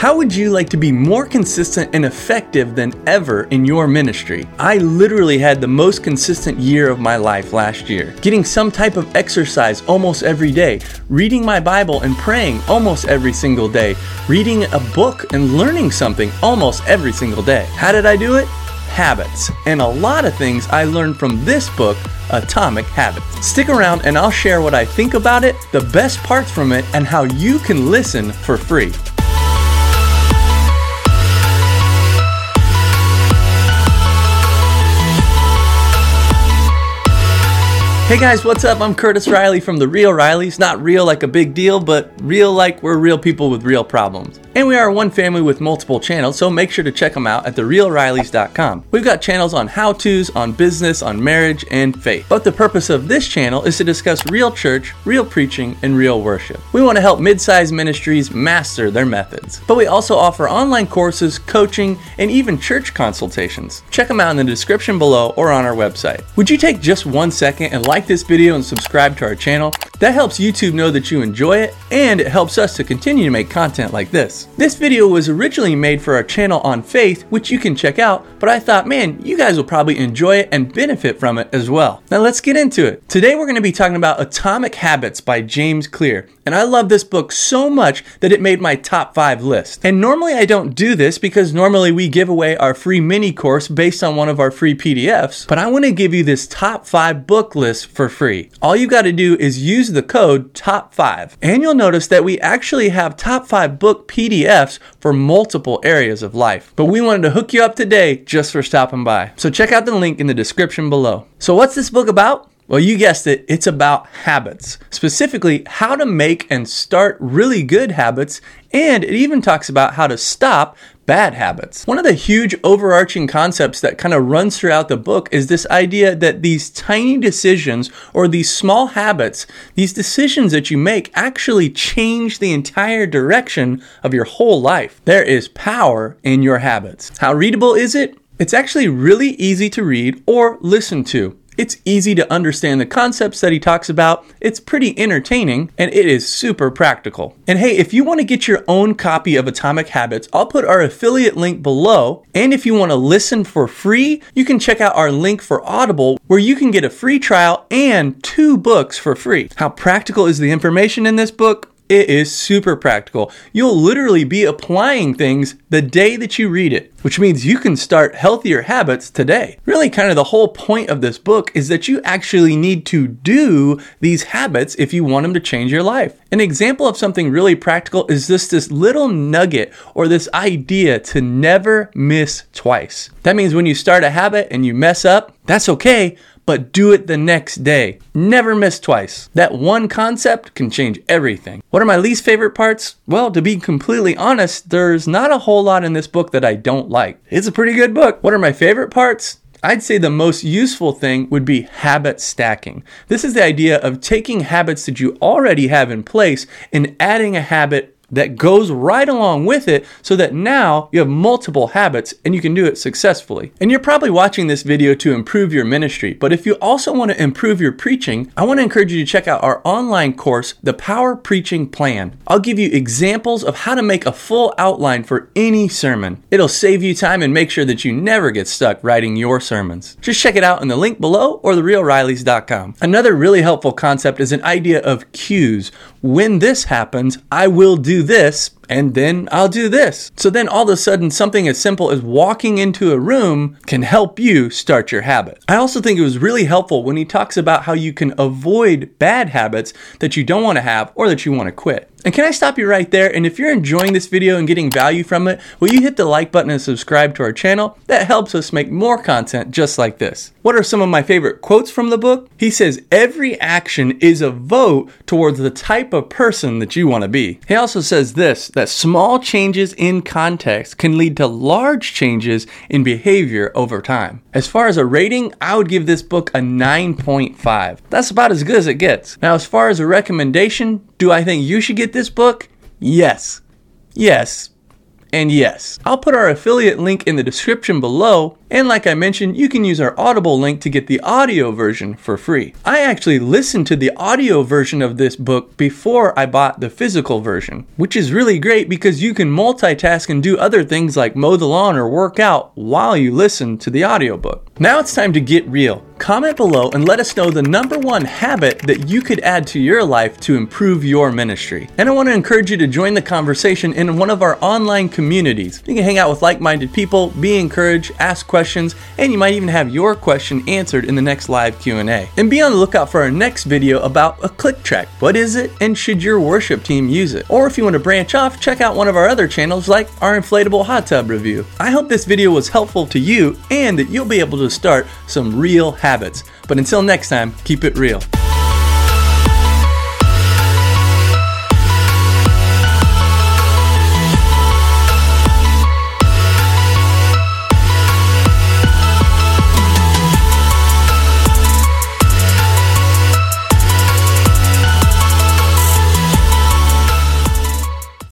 How would you like to be more consistent and effective than ever in your ministry? I literally had the most consistent year of my life last year, getting some type of exercise almost every day, reading my Bible and praying almost every single day, reading a book and learning something almost every single day. How did I do it? Habits. And a lot of things I learned from this book Atomic Habits. Stick around and I'll share what I think about it, the best parts from it, and how you can listen for free. Hey guys, what's up? I'm Curtis Riley from The Real Rileys. Not real like a big deal, but real like we're real people with real problems. And we are one family with multiple channels, so make sure to check them out at therealrileys.com. We've got channels on how to's, on business, on marriage, and faith. But the purpose of this channel is to discuss real church, real preaching, and real worship. We want to help mid sized ministries master their methods. But we also offer online courses, coaching, and even church consultations. Check them out in the description below or on our website. Would you take just one second and like this video and subscribe to our channel? That helps YouTube know that you enjoy it, and it helps us to continue to make content like this. This video was originally made for our channel on faith, which you can check out, but I thought, man, you guys will probably enjoy it and benefit from it as well. Now let's get into it. Today we're going to be talking about Atomic Habits by James Clear. And I love this book so much that it made my top five list. And normally I don't do this because normally we give away our free mini course based on one of our free PDFs, but I want to give you this top five book list for free. All you got to do is use the code TOP5. And you'll notice that we actually have top five book PDFs for multiple areas of life. But we wanted to hook you up today just for stopping by. So check out the link in the description below. So what's this book about? Well, you guessed it, it's about habits. Specifically, how to make and start really good habits, and it even talks about how to stop bad habits. One of the huge overarching concepts that kind of runs throughout the book is this idea that these tiny decisions or these small habits, these decisions that you make actually change the entire direction of your whole life. There is power in your habits. How readable is it? It's actually really easy to read or listen to. It's easy to understand the concepts that he talks about. It's pretty entertaining and it is super practical. And hey, if you want to get your own copy of Atomic Habits, I'll put our affiliate link below. And if you want to listen for free, you can check out our link for Audible where you can get a free trial and two books for free. How practical is the information in this book? It is super practical. You'll literally be applying things the day that you read it, which means you can start healthier habits today. Really, kind of the whole point of this book is that you actually need to do these habits if you want them to change your life. An example of something really practical is just this little nugget or this idea to never miss twice. That means when you start a habit and you mess up, that's okay but do it the next day. Never miss twice. That one concept can change everything. What are my least favorite parts? Well, to be completely honest, there's not a whole lot in this book that I don't like. It's a pretty good book. What are my favorite parts? I'd say the most useful thing would be habit stacking. This is the idea of taking habits that you already have in place and adding a habit that goes right along with it so that now you have multiple habits and you can do it successfully. And you're probably watching this video to improve your ministry, but if you also want to improve your preaching, I want to encourage you to check out our online course, The Power Preaching Plan. I'll give you examples of how to make a full outline for any sermon. It'll save you time and make sure that you never get stuck writing your sermons. Just check it out in the link below or therealrileys.com. Another really helpful concept is an idea of cues. When this happens, I will do this and then I'll do this. So then all of a sudden, something as simple as walking into a room can help you start your habit. I also think it was really helpful when he talks about how you can avoid bad habits that you don't want to have or that you want to quit. And can I stop you right there? And if you're enjoying this video and getting value from it, will you hit the like button and subscribe to our channel? That helps us make more content just like this. What are some of my favorite quotes from the book? He says, Every action is a vote towards the type of person that you want to be. He also says this that small changes in context can lead to large changes in behavior over time. As far as a rating, I would give this book a 9.5. That's about as good as it gets. Now, as far as a recommendation, do I think you should get this book? Yes. Yes. And yes, I'll put our affiliate link in the description below. And like I mentioned, you can use our Audible link to get the audio version for free. I actually listened to the audio version of this book before I bought the physical version, which is really great because you can multitask and do other things like mow the lawn or work out while you listen to the audiobook. Now it's time to get real. Comment below and let us know the number one habit that you could add to your life to improve your ministry. And I want to encourage you to join the conversation in one of our online communities. You can hang out with like-minded people, be encouraged, ask questions, and you might even have your question answered in the next live Q&A. And be on the lookout for our next video about a click track. What is it and should your worship team use it? Or if you want to branch off, check out one of our other channels like our inflatable hot tub review. I hope this video was helpful to you and that you'll be able to start some real habits. But until next time, keep it real.